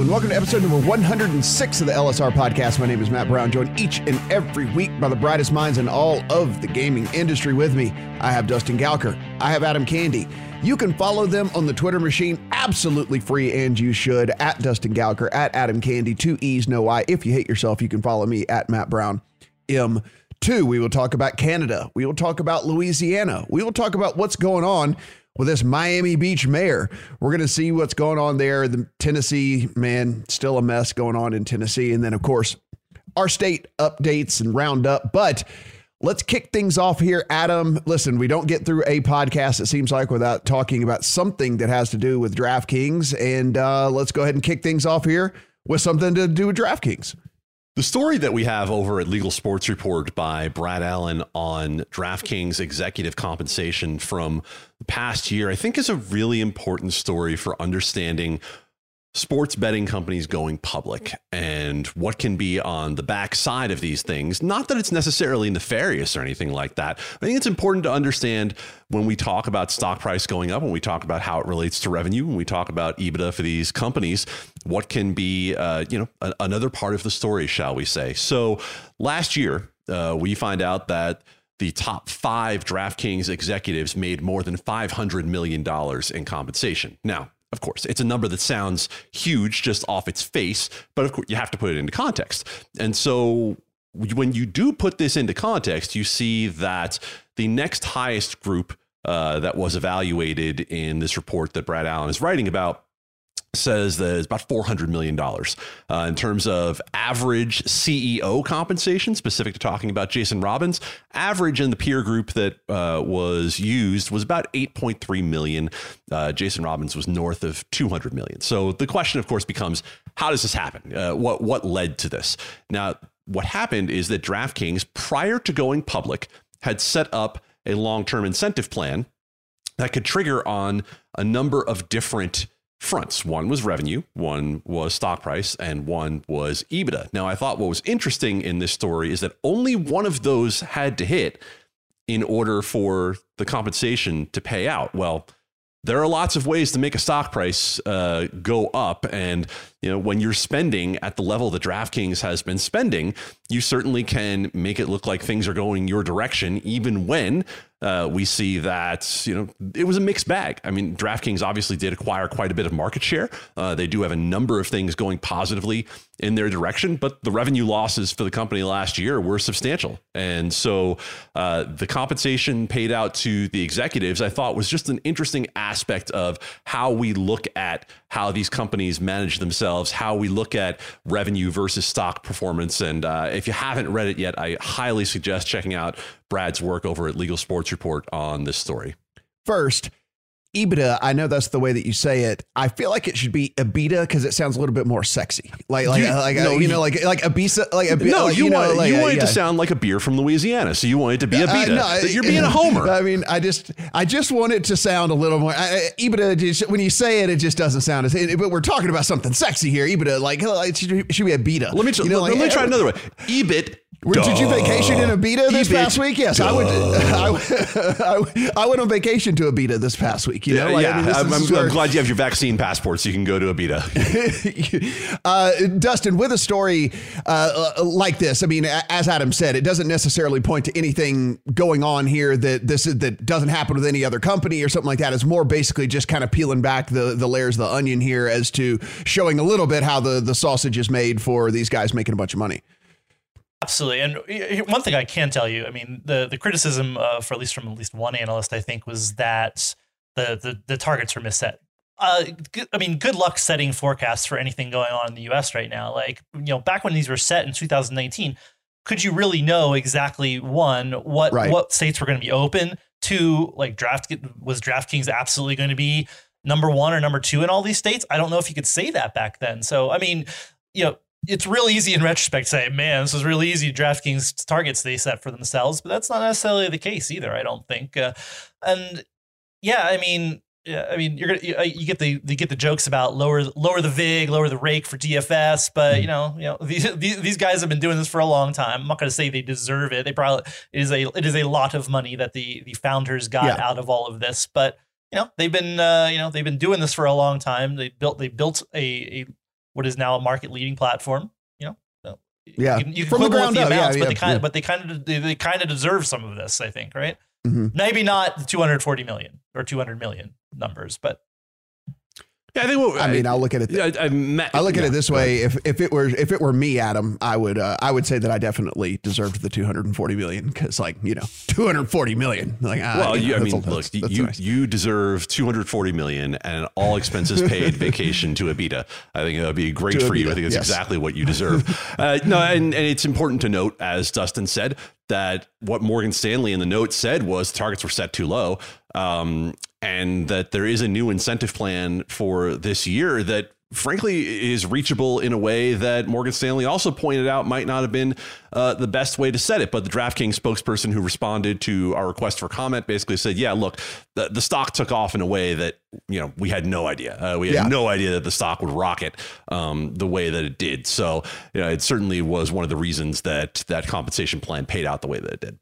And welcome to episode number 106 of the LSR podcast. My name is Matt Brown, joined each and every week by the brightest minds in all of the gaming industry with me. I have Dustin Gouker, I have Adam Candee. You can follow them on the Twitter machine absolutely free, and you should at Dustin Gouker, at Adam Candee, two E's, no I. If you hate yourself, you can follow me at Matt Brown M2. We will talk about Canada. We will talk about Louisiana. We will talk about what's going on with this Miami Beach mayor. We're going to see what's going on there. The Tennessee, man, still a mess going on in Tennessee. And then, of course, our state updates and roundup. But let's kick things off here. Adam, listen, we don't get through a podcast, it seems like, without talking about something that has to do with DraftKings. And uh, let's go ahead and kick things off here with something to do with DraftKings. The story that we have over at Legal Sports Report by Brad Allen on DraftKings executive compensation from the past year, I think is a really important story for understanding sports betting companies going public and what can be on the backside of these things. Not that it's necessarily nefarious or anything like that. I think it's important to understand when we talk about stock price going up, when we talk about how it relates to revenue, when we talk about EBITDA for these companies, what can be, uh, you know, a- another part of the story, shall we say. So last year, uh, we find out that the top five DraftKings executives made more than $500 million in compensation. Now, of course, it's a number that sounds huge just off its face, but of course, you have to put it into context. And so when you do put this into context, you see that the next highest group uh, that was evaluated in this report that Brad Allen is writing about says that it's about $400 million uh, in terms of average CEO compensation, specific to talking about Jason Robins. Average in the peer group that uh, was used was about 8.3 million. Uh, Jason Robins was north of 200 million. So the question, of course, becomes how does this happen? Uh, what, what led to this? Now, what happened is that DraftKings, prior to going public, had set up a long term incentive plan that could trigger on a number of different fronts. One was revenue, one was stock price, and one was EBITDA. Now, I thought what was interesting in this story is that only one of those had to hit in order for the compensation to pay out. Well, there are lots of ways to make a stock price uh, go up, and you know when you're spending at the level that DraftKings has been spending, you certainly can make it look like things are going your direction, even when uh, we see that you know it was a mixed bag. I mean, DraftKings obviously did acquire quite a bit of market share. Uh, they do have a number of things going positively in their direction, but the revenue losses for the company last year were substantial, and so uh, the compensation paid out to the executives, I thought, was just an interesting aspect of how we look at how these companies manage themselves, how we look at revenue versus stock performance. And uh, if you haven't read it yet, I highly suggest checking out Brad's work over at Legal Sports Report on this story. First, EBITDA, I know that's the way that you say it. I feel like it should be Abita because it sounds a little bit more sexy. Like, like, You- like, no, uh, you you- know, like, like Abisa, like Abita. No, like, you, know, want, like, you uh, want it yeah. to sound like a beer from Louisiana, so you want it to be a Uh, beta. no, You're being a homer. I mean, I just, I just want it to sound a little more. I, EBITDA, just, when you say it, it just doesn't sound as. But we're talking about something sexy here. EBITDA, like, it should, should be a beta. let me you know, let, like, me try another way. EBIT. Where, did you vacation in Abita this EBIT, past week? Yes, I went. duh. I, went- I went on vacation to Abita this past week. You know, Yeah, Like, I mean, I'm, I'm- I'm glad you have your vaccine passport so you can go to Abita. uh, Dustin, with a story uh, uh, like this, I mean, as Adam said, it doesn't necessarily point to anything going on here that this is, that doesn't happen with any other company or something like that. It's more basically just kind of peeling back the the layers of the onion here as to showing a little bit how the the sausage is made for these guys making a bunch of money. Absolutely. And one thing I can tell you, I mean, the the criticism uh, for at least from at least one analyst, I think, was that the the, the targets were misset. uh, I mean, good luck setting forecasts for anything going on in the U.S. right now. Like, you know, back when these were set in 2019, could you really know exactly one what right. what states were going to be open? Two, like draft was DraftKings absolutely going to be number one or number two in all these states? I don't know if you could say that back then. So, I mean, you know, it's real easy in retrospect to say, man, this was really easy. DraftKings targets they set for themselves, but that's not necessarily the case either. I don't think. Uh, and yeah, I mean, yeah, I mean, you're gonna you, uh, you, get the you get the jokes about lower lower the vig, lower the rake for DFS, but mm-hmm. you know, you know these, these guys have been doing this for a long time. I'm not going to say they deserve it. They probably it is a it is a lot of money that the the founders got yeah. out of all of this, but you know they've been uh, you know they've been doing this for a long time. They built they built a, a what is now a market leading platform. You know, so yeah, you you from the ground the amounts, yeah, but yeah, they kind of but they kind of they, they kind of deserve some of this. I think, right? Mm-hmm. Maybe not the 240 million or 200 million numbers, but yeah, I think. What, I mean, I'll look at it. I, I, I look at it this way: if if it were if it were me, Adam, I would uh, I would say that I definitely deserved the 240 million because, like, you know, 240 million. Like, ah, well, you know, I mean, look, that's, that's you nice. you deserve 240 million and all expenses paid vacation to Ibiza. I think it would be great to for Ibiza, you. I think it's yes. exactly what you deserve. uh, no, and, and it's important to note, as Dustin said, that what Morgan Stanley in the note said was targets were set too low. Um, and that there is a new incentive plan for this year that frankly is reachable in a way that Morgan Stanley also pointed out might not have been uh, the best way to set it. But the DraftKings spokesperson who responded to our request for comment basically said, "Yeah, look, the, the stock took off in a way that you know we had no idea. Uh, we had yeah. no idea that the stock would rocket um, the way that it did. So you know, it certainly was one of the reasons that that compensation plan paid out the way that it did."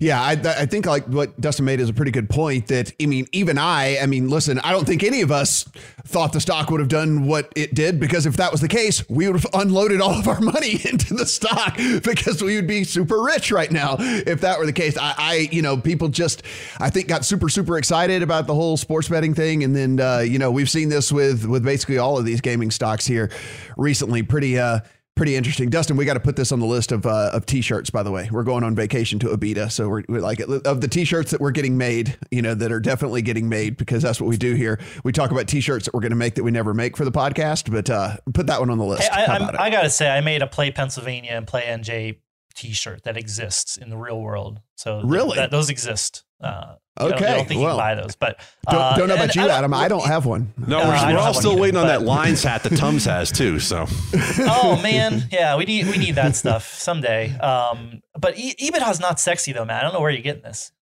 Yeah, I, I think like what Dustin made is a pretty good point. That I mean, even I, I mean, listen, I don't think any of us thought the stock would have done what it did because if that was the case, we would have unloaded all of our money into the stock because we would be super rich right now if that were the case. I, I you know, people just, I think, got super super excited about the whole sports betting thing, and then uh, you know we've seen this with with basically all of these gaming stocks here recently. Pretty uh pretty interesting. Dustin, we got to put this on the list of uh, of t-shirts. By the way, we're going on vacation to Abita, so we're, we're, like of the t-shirts that we're getting made. You know that are definitely getting made because that's what we do here. We talk about t-shirts that we're going to make that we never make for the podcast, but uh, put that one on the list. Hey, I, I gotta say, I made a play Pennsylvania and play NJ T-shirt that exists in the real world. So really, th- those exist. Uh, okay, I don't, I don't think well, you can buy those, but uh, don't, don't, know about you, Adam. I don't have one. No, we're, uh, we're all still waiting on that Lions hat that Tums has too. So, oh man, yeah, we need we need that stuff someday. Um, but e- Ibita's not sexy though, man. I don't know where you're getting this.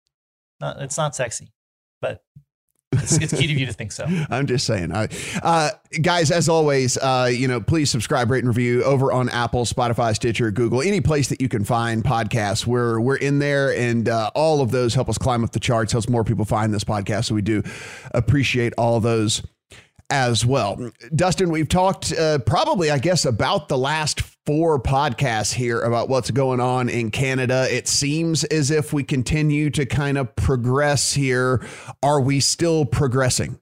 Not, it's not sexy, but it's, it's key to you to think so. I'm just saying. Uh, guys, as always, uh, you know, please subscribe, rate, and review over on Apple, Spotify, Stitcher, Google, any place that you can find podcasts. We're we're in there, and uh, all of those help us climb up the charts, helps more people find this podcast. So we do appreciate all those as well. Dustin, we've talked uh, probably, I guess, about the last four podcasts here about what's going on in Canada. It seems as if we continue to kind of progress here. Are we still progressing?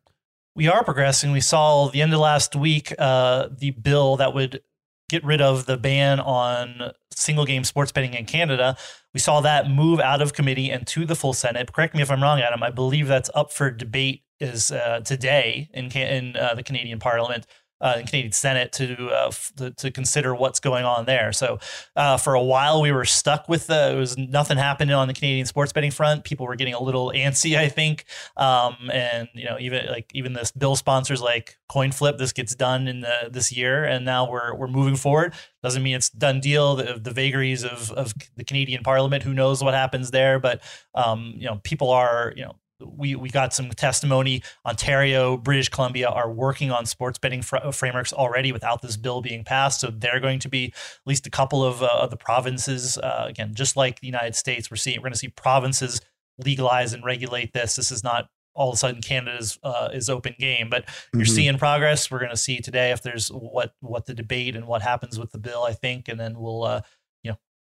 We are progressing. We saw the end of last week uh, the bill that would get rid of the ban on single game sports betting in Canada. We saw that move out of committee and to the full Senate. Correct me if I'm wrong, Adam. I believe that's up for debate is uh, today in in uh, the Canadian Parliament. Uh, the Canadian Senate to, uh, f- to, to consider what's going on there. So uh, for a while we were stuck with the, it was nothing happening on the Canadian sports betting front. People were getting a little antsy, I think, um, and you know even like even this bill sponsors like CoinFlip, this gets done in the, this year, and now we're we're moving forward. Doesn't mean it's done deal. The, the vagaries of of the Canadian Parliament, who knows what happens there, but um, you know people are you know we we got some testimony. Ontario, British Columbia are working on sports betting fr- frameworks already without this bill being passed. So they're going to be at least a couple of, uh, of the provinces. Uh, again, just like the United States, we're seeing we're going to see provinces legalize and regulate this. This is not all of a sudden Canada's uh, is open game, but you're mm-hmm. seeing progress. We're going to see today if there's what what the debate and what happens with the bill. I think, and then we'll uh,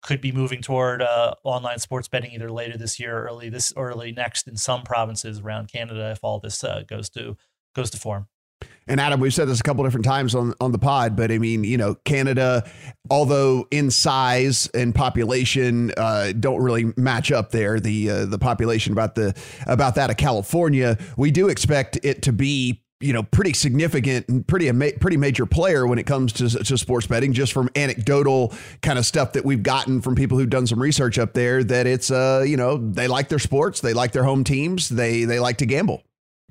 could be moving toward uh, online sports betting either later this year or early this or early next in some provinces around Canada if all this uh, goes to goes to form. And Adam, we've said this a couple different times on, on the pod, but I mean, you know, Canada, although in size and population uh, don't really match up there, the uh, the population about the about that of California, we do expect it to be you know, pretty significant and pretty pretty major player when it comes to, to sports betting. Just from anecdotal kind of stuff that we've gotten from people who've done some research up there, that it's uh, you know, they like their sports, they like their home teams, they they like to gamble.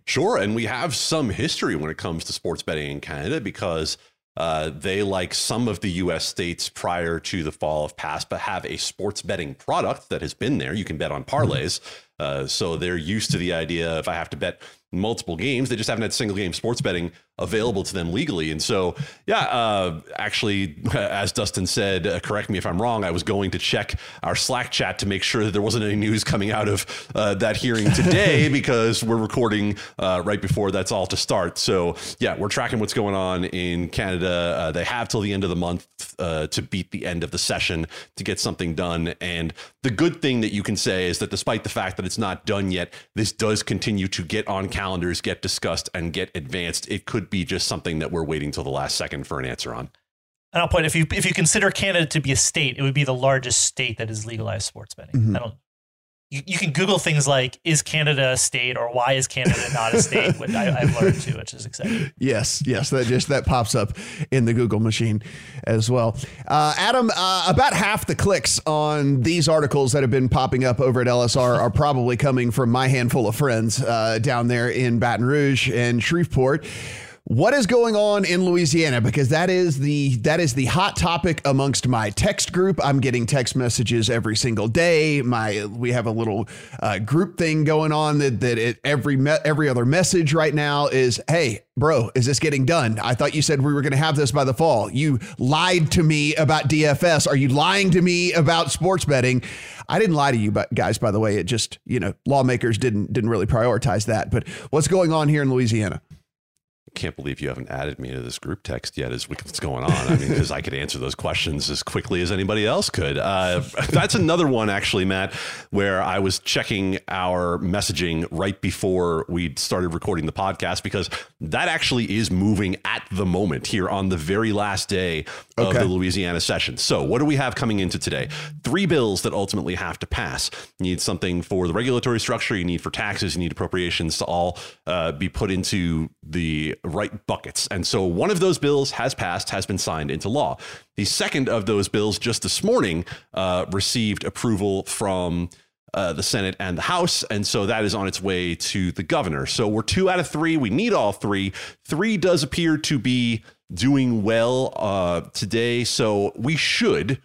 Sure, and we have some history when it comes to sports betting in Canada because uh, they, like some of the U.S. states prior to the fall of PASPA, have a sports betting product that has been there. You can bet on parlays, uh, so they're used to the idea if I have to bet multiple games. They just haven't had single game sports betting available to them legally. And so, yeah, uh, actually, as Dustin said, uh, correct me if I'm wrong, I was going to check our Slack chat to make sure that there wasn't any news coming out of uh, that hearing today because we're recording uh, right before that's all to start. So, yeah, we're tracking what's going on in Canada. Uh, they have till the end of the month uh, to beat the end of the session to get something done. And the good thing that you can say is that despite the fact that it's not done yet, this does continue to get on calendars, get discussed, and get advanced. It could be just something that we're waiting till the last second for an answer on. And I'll point if you if you consider Canada to be a state, it would be the largest state that is legalized sports betting. Mm-hmm. I don't you, you can Google things like "Is Canada a state?" or "Why is Canada not a state?" which I, have learned too, which is exciting. Yes, yes, that just that pops up in the Google machine as well. Uh, Adam, uh, about half the clicks on these articles that have been popping up over at LSR are probably coming from my handful of friends uh, down there in Baton Rouge and Shreveport what is going on in Louisiana because that is the that is the hot topic amongst my text group. I'm getting text messages every single day. My we have a little uh, group thing going on that that it, every me, every other message right now is, "Hey, bro, is this getting done? I thought you said we were going to have this by the fall. You lied to me about DFS. Are you lying to me about sports betting?" I didn't lie to you, but guys, by the way, it just you know lawmakers didn't didn't really prioritize that. But what's going on here in Louisiana? Can't believe you haven't added me to this group text yet as what's going on. I mean, because I could answer those questions as quickly as anybody else could. Uh, that's another one, actually, Matt, where I was checking our messaging right before we started recording the podcast because that actually is moving at the moment here on the very last day of okay. the Louisiana session. So, what do we have coming into today? Three bills that ultimately have to pass. You need something for the regulatory structure, you need for taxes, you need appropriations to all uh, be put into the right buckets. And so one of those bills has passed, has been signed into law. The second of those bills just this morning uh, received approval from uh, the Senate and the House. And so that is on its way to the governor. So we're two out of three. We need all three. Three does appear to be doing well uh, today. So we should,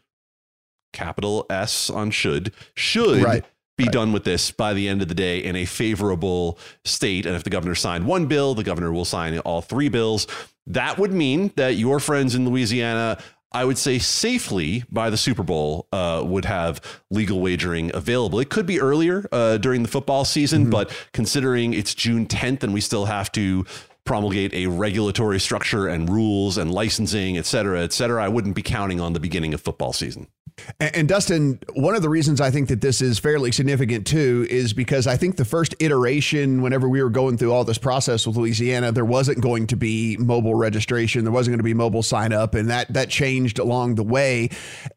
capital S on should, should. Right be right. done with this by the end of the day in a favorable state. And if the governor signed one bill, the governor will sign all three bills. That would mean that your friends in Louisiana, I would say safely by the Super Bowl, uh, would have legal wagering available. It could be earlier uh, during the football season, mm-hmm. but considering it's June 10th and we still have to promulgate a regulatory structure and rules and licensing, et cetera, et cetera, I wouldn't be counting on the beginning of football season. And, and, Dustin, one of the reasons I think that this is fairly significant too is because I think the first iteration, whenever we were going through all this process with Louisiana, there wasn't going to be mobile registration, there wasn't going to be mobile sign up, and that that changed along the way.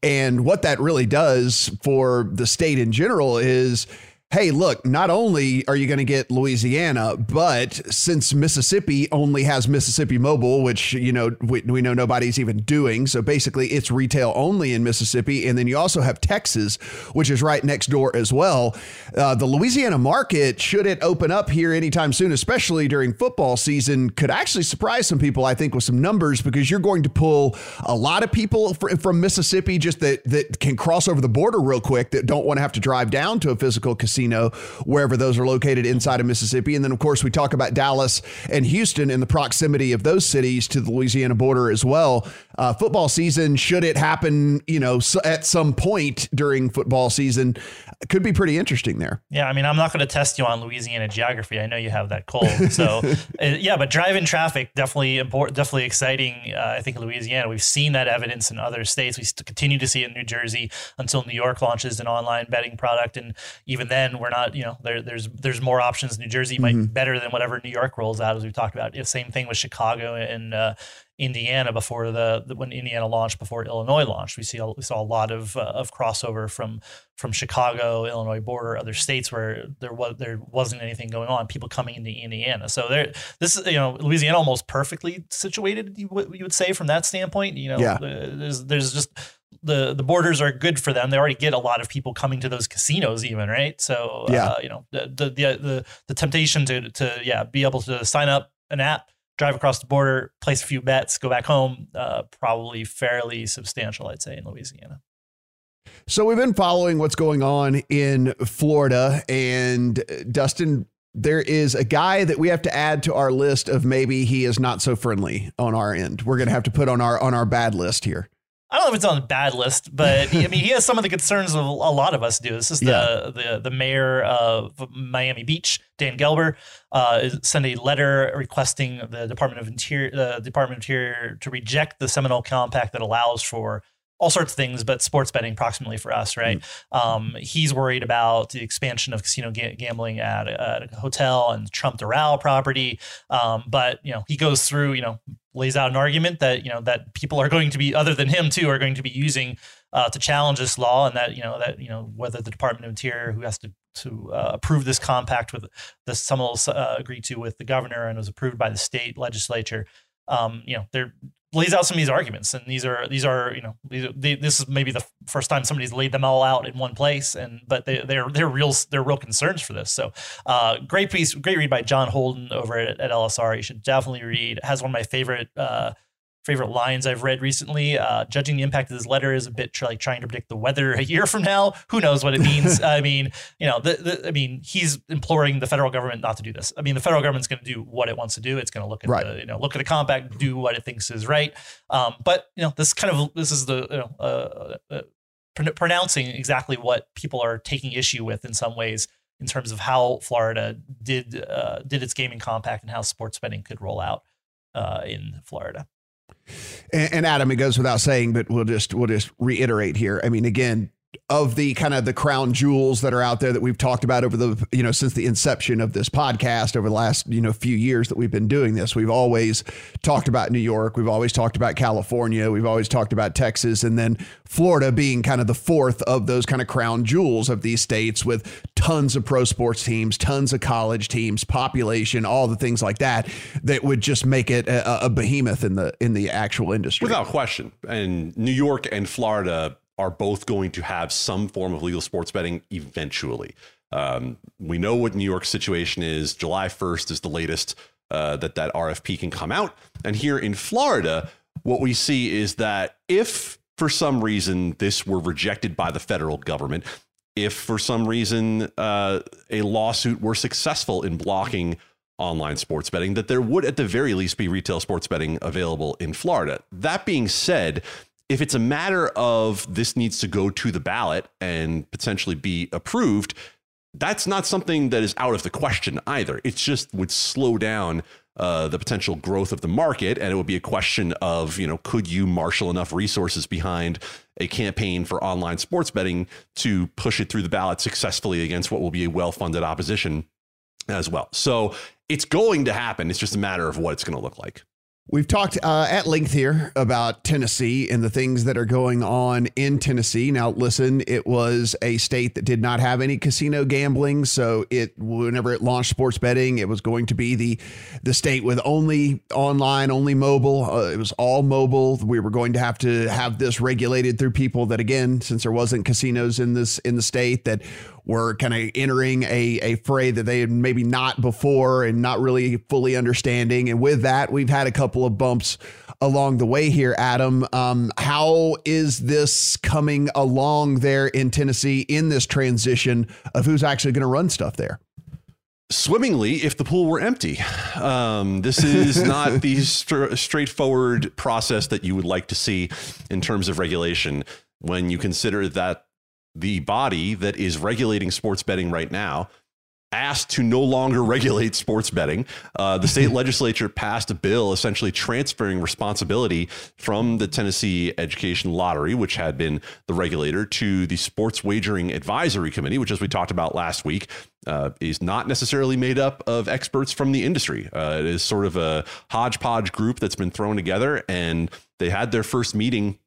And what that really does for the state in general is hey, look, not only are you going to get Louisiana, but since Mississippi only has Mississippi Mobile, which, you know, we, we, know nobody's even doing. So basically, it's retail only in Mississippi. And then you also have Texas, which is right next door as well. Uh, the Louisiana market, should it open up here anytime soon, especially during football season, could actually surprise some people, I think, with some numbers because you're going to pull a lot of people from Mississippi just that, that can cross over the border real quick that don't want to have to drive down to a physical casino casino, wherever those are located inside of Mississippi. And then, of course, we talk about Dallas and Houston and the proximity of those cities to the Louisiana border as well. Uh, football season, should it happen, you know, at some point during football season, could be pretty interesting there. Yeah, I mean, I'm not going to test you on Louisiana geography. I know you have that cold. So, uh, yeah, but driving traffic definitely important, definitely exciting. Uh, I think Louisiana, we've seen that evidence in other states. We continue to see it in New Jersey until New York launches an online betting product, and even then again, we're not, you know, there, there's there's more options. New Jersey might Mm-hmm. be better than whatever New York rolls out, as we've talked about. It's same thing with Chicago and uh, Indiana before the, the when Indiana launched before Illinois launched. We see a, we saw a lot of uh, of crossover from from Chicago, Illinois border, other states where there was there wasn't anything going on. People coming into Indiana, so there this is you know Louisiana almost perfectly situated. You, would- you would say from that standpoint, you know, Yeah. uh, there's there's just the the borders are good for them. They already get a lot of people coming to those casinos, even right. So Yeah. uh, you know the the the the, the temptation to to yeah be able to sign up an app, drive across the border, place a few bets, go back home, uh, probably fairly substantial, I'd say, in Louisiana. So we've been following what's going on in Florida, and uh, Dustin, there is a guy that we have to add to our list of maybe he is not so friendly on our end. We're going to have to put on our on our bad list here. I don't know if it's on the bad list, but I mean, he has some of the concerns of a lot of us do. This is the Yeah. the, the mayor of Miami Beach, Dan Gelber, uh, sent a letter requesting the Department of Interior, the Department of Interior, to reject the Seminole Compact that allows for all sorts of things, but sports betting proximately for us, right? Um, he's worried about the expansion of casino ga- gambling at, at a hotel and Trump Doral property. Um, but you know, he goes through, you know, lays out an argument that you know that people are going to be other than him too are going to be using uh, to challenge this law, and that you know that you know whether the Department of Interior who has to to uh, approve this compact with the Seminoles uh, agreed to with the governor and was approved by the state legislature. Um, you know, there lays out some of these arguments, and these are these are you know these are, they, this is maybe the first time somebody's laid them all out in one place, and but they they're they're real they're real concerns for this. So, uh, great piece, great read by John Holden over at, at LSR. You should definitely read. It has one of my favorite. Uh, favorite lines I've read recently. Uh, judging the impact of this letter is a bit tr- like trying to predict the weather a year from now. Who knows what it means? I mean, you know, the, the, I mean, he's imploring the federal government not to do this. I mean, the federal government's going to do what it wants to do. It's going to look at Right. the, you know, look at the compact, do what it thinks is right. Um, but you know, this kind of this is the you know, uh, uh, pron- pronouncing exactly what people are taking issue with in some ways in terms of how Florida did uh, did its gaming compact and how sports betting could roll out uh, in Florida. And, and Adam, it goes without saying, but we'll just we'll just reiterate here. I mean, again, of the kind of the crown jewels that are out there that we've talked about over the you know since the inception of this podcast over the last you know few years that we've been doing this. We've always talked about New York. We've always talked about California. We've always talked about Texas and then Florida being kind of the fourth of those kind of crown jewels of these states with tons of pro sports teams tons of college teams population all the things like that that would just make it a, a behemoth in the in the actual industry. Without question. And New York and Florida are both going to have some form of legal sports betting eventually. Um, we know what New York's situation is. July 1st is the latest uh, that that RFP can come out. And here in Florida, what we see is that if for some reason this were rejected by the federal government, if for some reason uh, a lawsuit were successful in blocking online sports betting, that there would at the very least be retail sports betting available in Florida. That being said, if it's a matter of this needs to go to the ballot and potentially be approved, that's not something that is out of the question either. It just would slow down uh, the potential growth of the market, and it would be a question of you know could you marshal enough resources behind a campaign for online sports betting to push it through the ballot successfully against what will be a well-funded opposition as well. So it's going to happen. It's just a matter of what it's going to look like. We've talked uh, at length here about Tennessee and the things that are going on in Tennessee. Now, listen, it was a state that did not have any casino gambling, so it whenever it launched sports betting, it was going to be the the state with only online, only mobile. Uh, it was all mobile. We were going to have to have this regulated through people that, again, since there wasn't casinos in this in the state, that were kind of entering a, a fray that they had maybe not before and not really fully understanding. And with that, we've had a couple of bumps along the way here, Adam. Um, how is this coming along there in Tennessee in this transition of who's actually going to run stuff there? swimmingly if the pool were empty. Um, this is not the str- straightforward process that you would like to see in terms of regulation when you consider that the body that is regulating sports betting right now asked to no longer regulate sports betting. Uh, the state legislature passed a bill essentially transferring responsibility from the Tennessee Education Lottery, which had been the regulator, to the Sports Wagering Advisory Committee, which, as we talked about last week, uh, is not necessarily made up of experts from the industry. Uh, it is sort of a hodgepodge group that's been thrown together, and they had their first meeting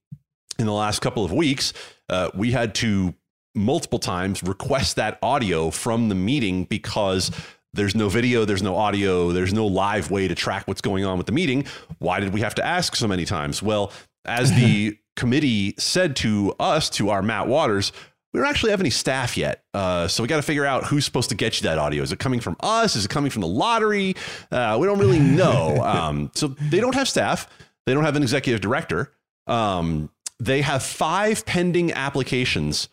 in the last couple of weeks. Uh, we had to multiple times request that audio from the meeting because there's no video, there's no audio, there's no live way to track what's going on with the meeting. Why did we have to ask so many times? Well, as the committee said to us, to our Matt Waters, we don't actually have any staff yet. Uh, so we got to figure out who's supposed to get you that audio. Is it coming from us? Is it coming from the lottery? Uh, we don't really know. Um, so they don't have staff. They don't have an executive director. Um, they have five pending applications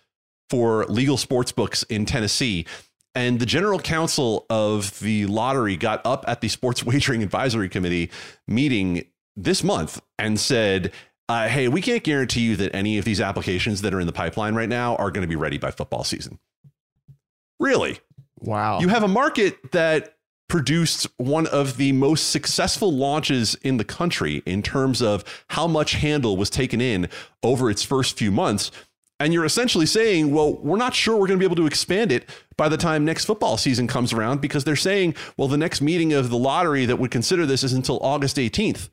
for legal sports books in Tennessee. And the general counsel of the lottery got up at the Sports Wagering Advisory Committee meeting this month and said, uh, Hey, we can't guarantee you that any of these applications that are in the pipeline right now are going to be ready by football season. Really? Wow. You have a market that produced one of the most successful launches in the country in terms of how much handle was taken in over its first few months. And you're essentially saying, well, we're not sure we're going to be able to expand it by the time next football season comes around because they're saying, well, the next meeting of the lottery that would consider this is until August 18th.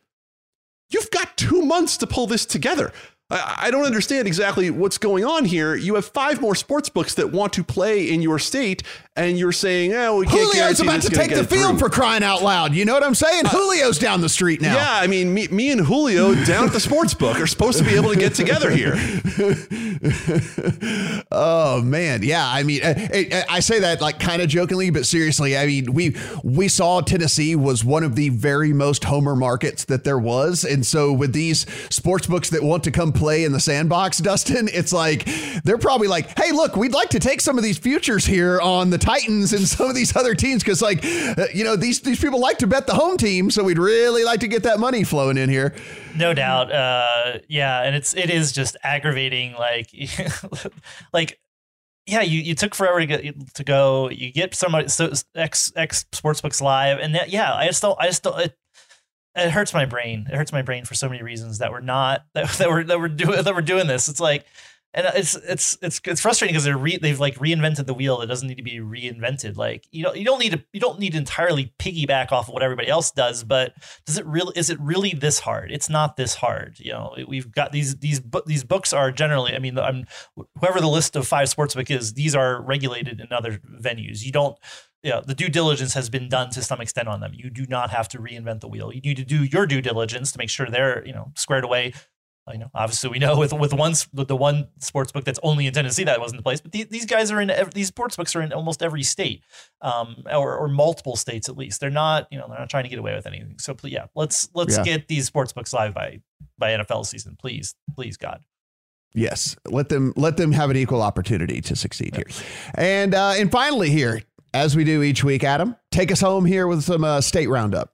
You've got two months to pull this together. I don't understand exactly what's going on here. You have five more sports books that want to play in your state, and you're saying, "Oh, we can't." Julio's about to take the field for crying out loud. You know what I'm saying? Uh, Julio's down the street now. Yeah, I mean, me, me and Julio down at the sports book are supposed to be able to get together here. oh man, yeah. I mean, I, I say that like kind of jokingly, but seriously, I mean, we we saw Tennessee was one of the very most homer markets that there was, and so with these sports books that want to come play in the sandbox, Dustin, it's like they're probably like, hey, look, we'd like to take some of these futures here on the Titans and some of these other teams because, like, uh, you know, these these people like to bet the home team, so we'd really like to get that money flowing in here. No doubt, uh, yeah, and it's it is just aggravating, like, like yeah, you, you took forever to get to go. You get somebody so X X Sportsbooks live, and that, yeah, I just don't. I just don't. It, it hurts my brain. It hurts my brain for so many reasons that we're not that, that we're that we're doing that we're doing this. It's like, and it's it's it's it's frustrating because they're re, they've like reinvented the wheel It doesn't need to be reinvented. Like you know you don't need to you don't need to entirely piggyback off of what everybody else does, but does it really is it really this hard? It's not this hard. You know we've got these these these books are generally. I mean, I'm whoever the list of five sportsbook is, these are regulated in other venues. You don't yeah, the due diligence has been done to some extent on them. You do not have to reinvent the wheel. You need to do your due diligence to make sure they're you know squared away. Uh, you know, obviously we know with with one with the one sports book that's only in Tennessee that wasn't the place, but these, these guys are in every, these sports books are in almost every state, um, or, or multiple states at least. They're not you know they're not trying to get away with anything. So please, yeah, let's let's yeah. get these sports books live by by NFL season, please, please, God. Yes, let them let them have an equal opportunity to succeed here, and uh, and finally here, as we do each week, Adam, take us home here with some uh, state roundup.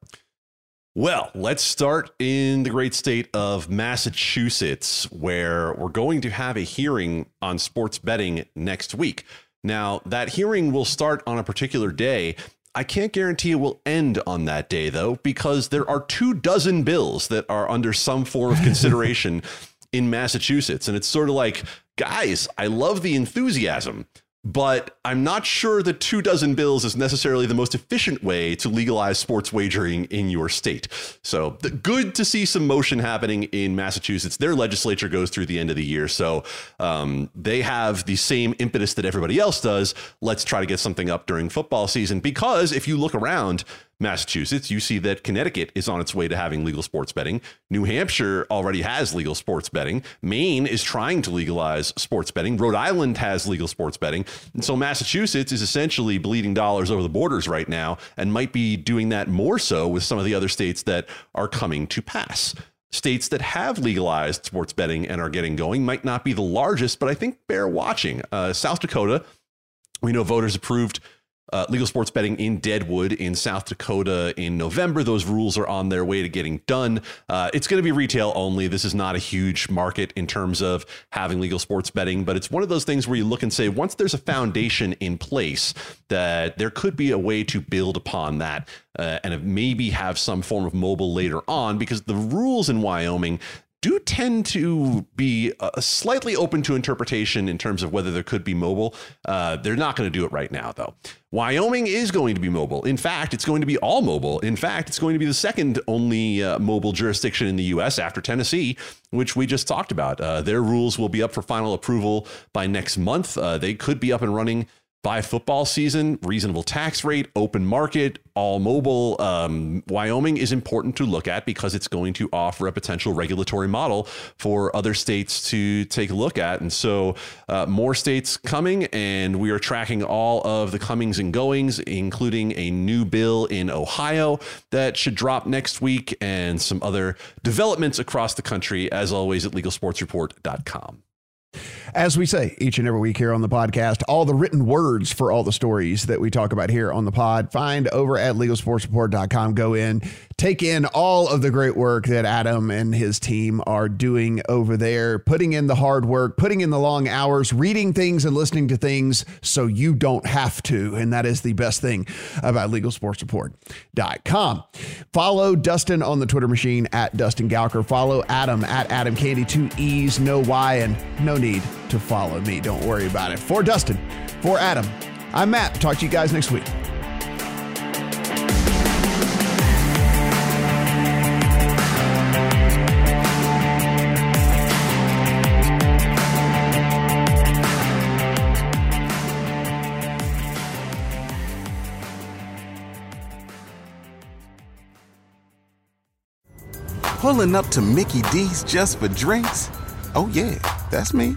Well, let's start in the great state of Massachusetts, where we're going to have a hearing on sports betting next week. Now, that hearing will start on a particular day. I can't guarantee it will end on that day, though, because there are two dozen bills that are under some form of consideration in Massachusetts. And it's sort of like, guys, I love the enthusiasm but I'm not sure that two dozen bills is necessarily the most efficient way to legalize sports wagering in your state. So the, good to see some motion happening in Massachusetts. Their legislature goes through the end of the year, so um, they have the same impetus that everybody else does. Let's try to get something up during football season because if you look around, Massachusetts, you see that Connecticut is on its way to having legal sports betting. New Hampshire already has legal sports betting. Maine is trying to legalize sports betting. Rhode Island has legal sports betting. And so Massachusetts is essentially bleeding dollars over the borders right now and might be doing that more so with some of the other states that are coming to pass. States that have legalized sports betting and are getting going might not be the largest, but I think bear watching. Uh, South Dakota, we know voters approved uh, legal sports betting in Deadwood in South Dakota in November. Those rules are on their way to getting done. Uh, it's going to be retail only. This is not a huge market in terms of having legal sports betting, but it's one of those things where you look and say, once there's a foundation in place, that there could be a way to build upon that uh, and maybe have some form of mobile later on because the rules in Wyoming do tend to be uh, slightly open to interpretation in terms of whether there could be mobile. Uh, they're not going to do it right now, though. Wyoming is going to be mobile. In fact, it's going to be all mobile. In fact, it's going to be the second only uh, mobile jurisdiction in the U.S. after Tennessee, which we just talked about. Uh, their rules will be up for final approval by next month. Uh, they could be up and running by football season, reasonable tax rate, open market, all mobile. Um, Wyoming is important to look at because it's going to offer a potential regulatory model for other states to take a look at. And so, uh, more states coming, and we are tracking all of the comings and goings, including a new bill in Ohio that should drop next week, and some other developments across the country, as always, at legalsportsreport.com. As we say each and every week here on the podcast, all the written words for all the stories that we talk about here on the pod, find over at legalsportsreport.com. Go in, take in all of the great work that Adam and his team are doing over there, putting in the hard work, putting in the long hours, reading things and listening to things so you don't have to. And that is the best thing about legalsportsreport.com. Follow Dustin on the Twitter machine at Dustin Gouker. Follow Adam at Adam Candee, two E's, no Y, and no need to follow me. Don't worry about it. For Dustin, for Adam, I'm Matt. Talk to you guys next week. Pulling up to Mickey D's just for drinks? Oh, yeah, that's me.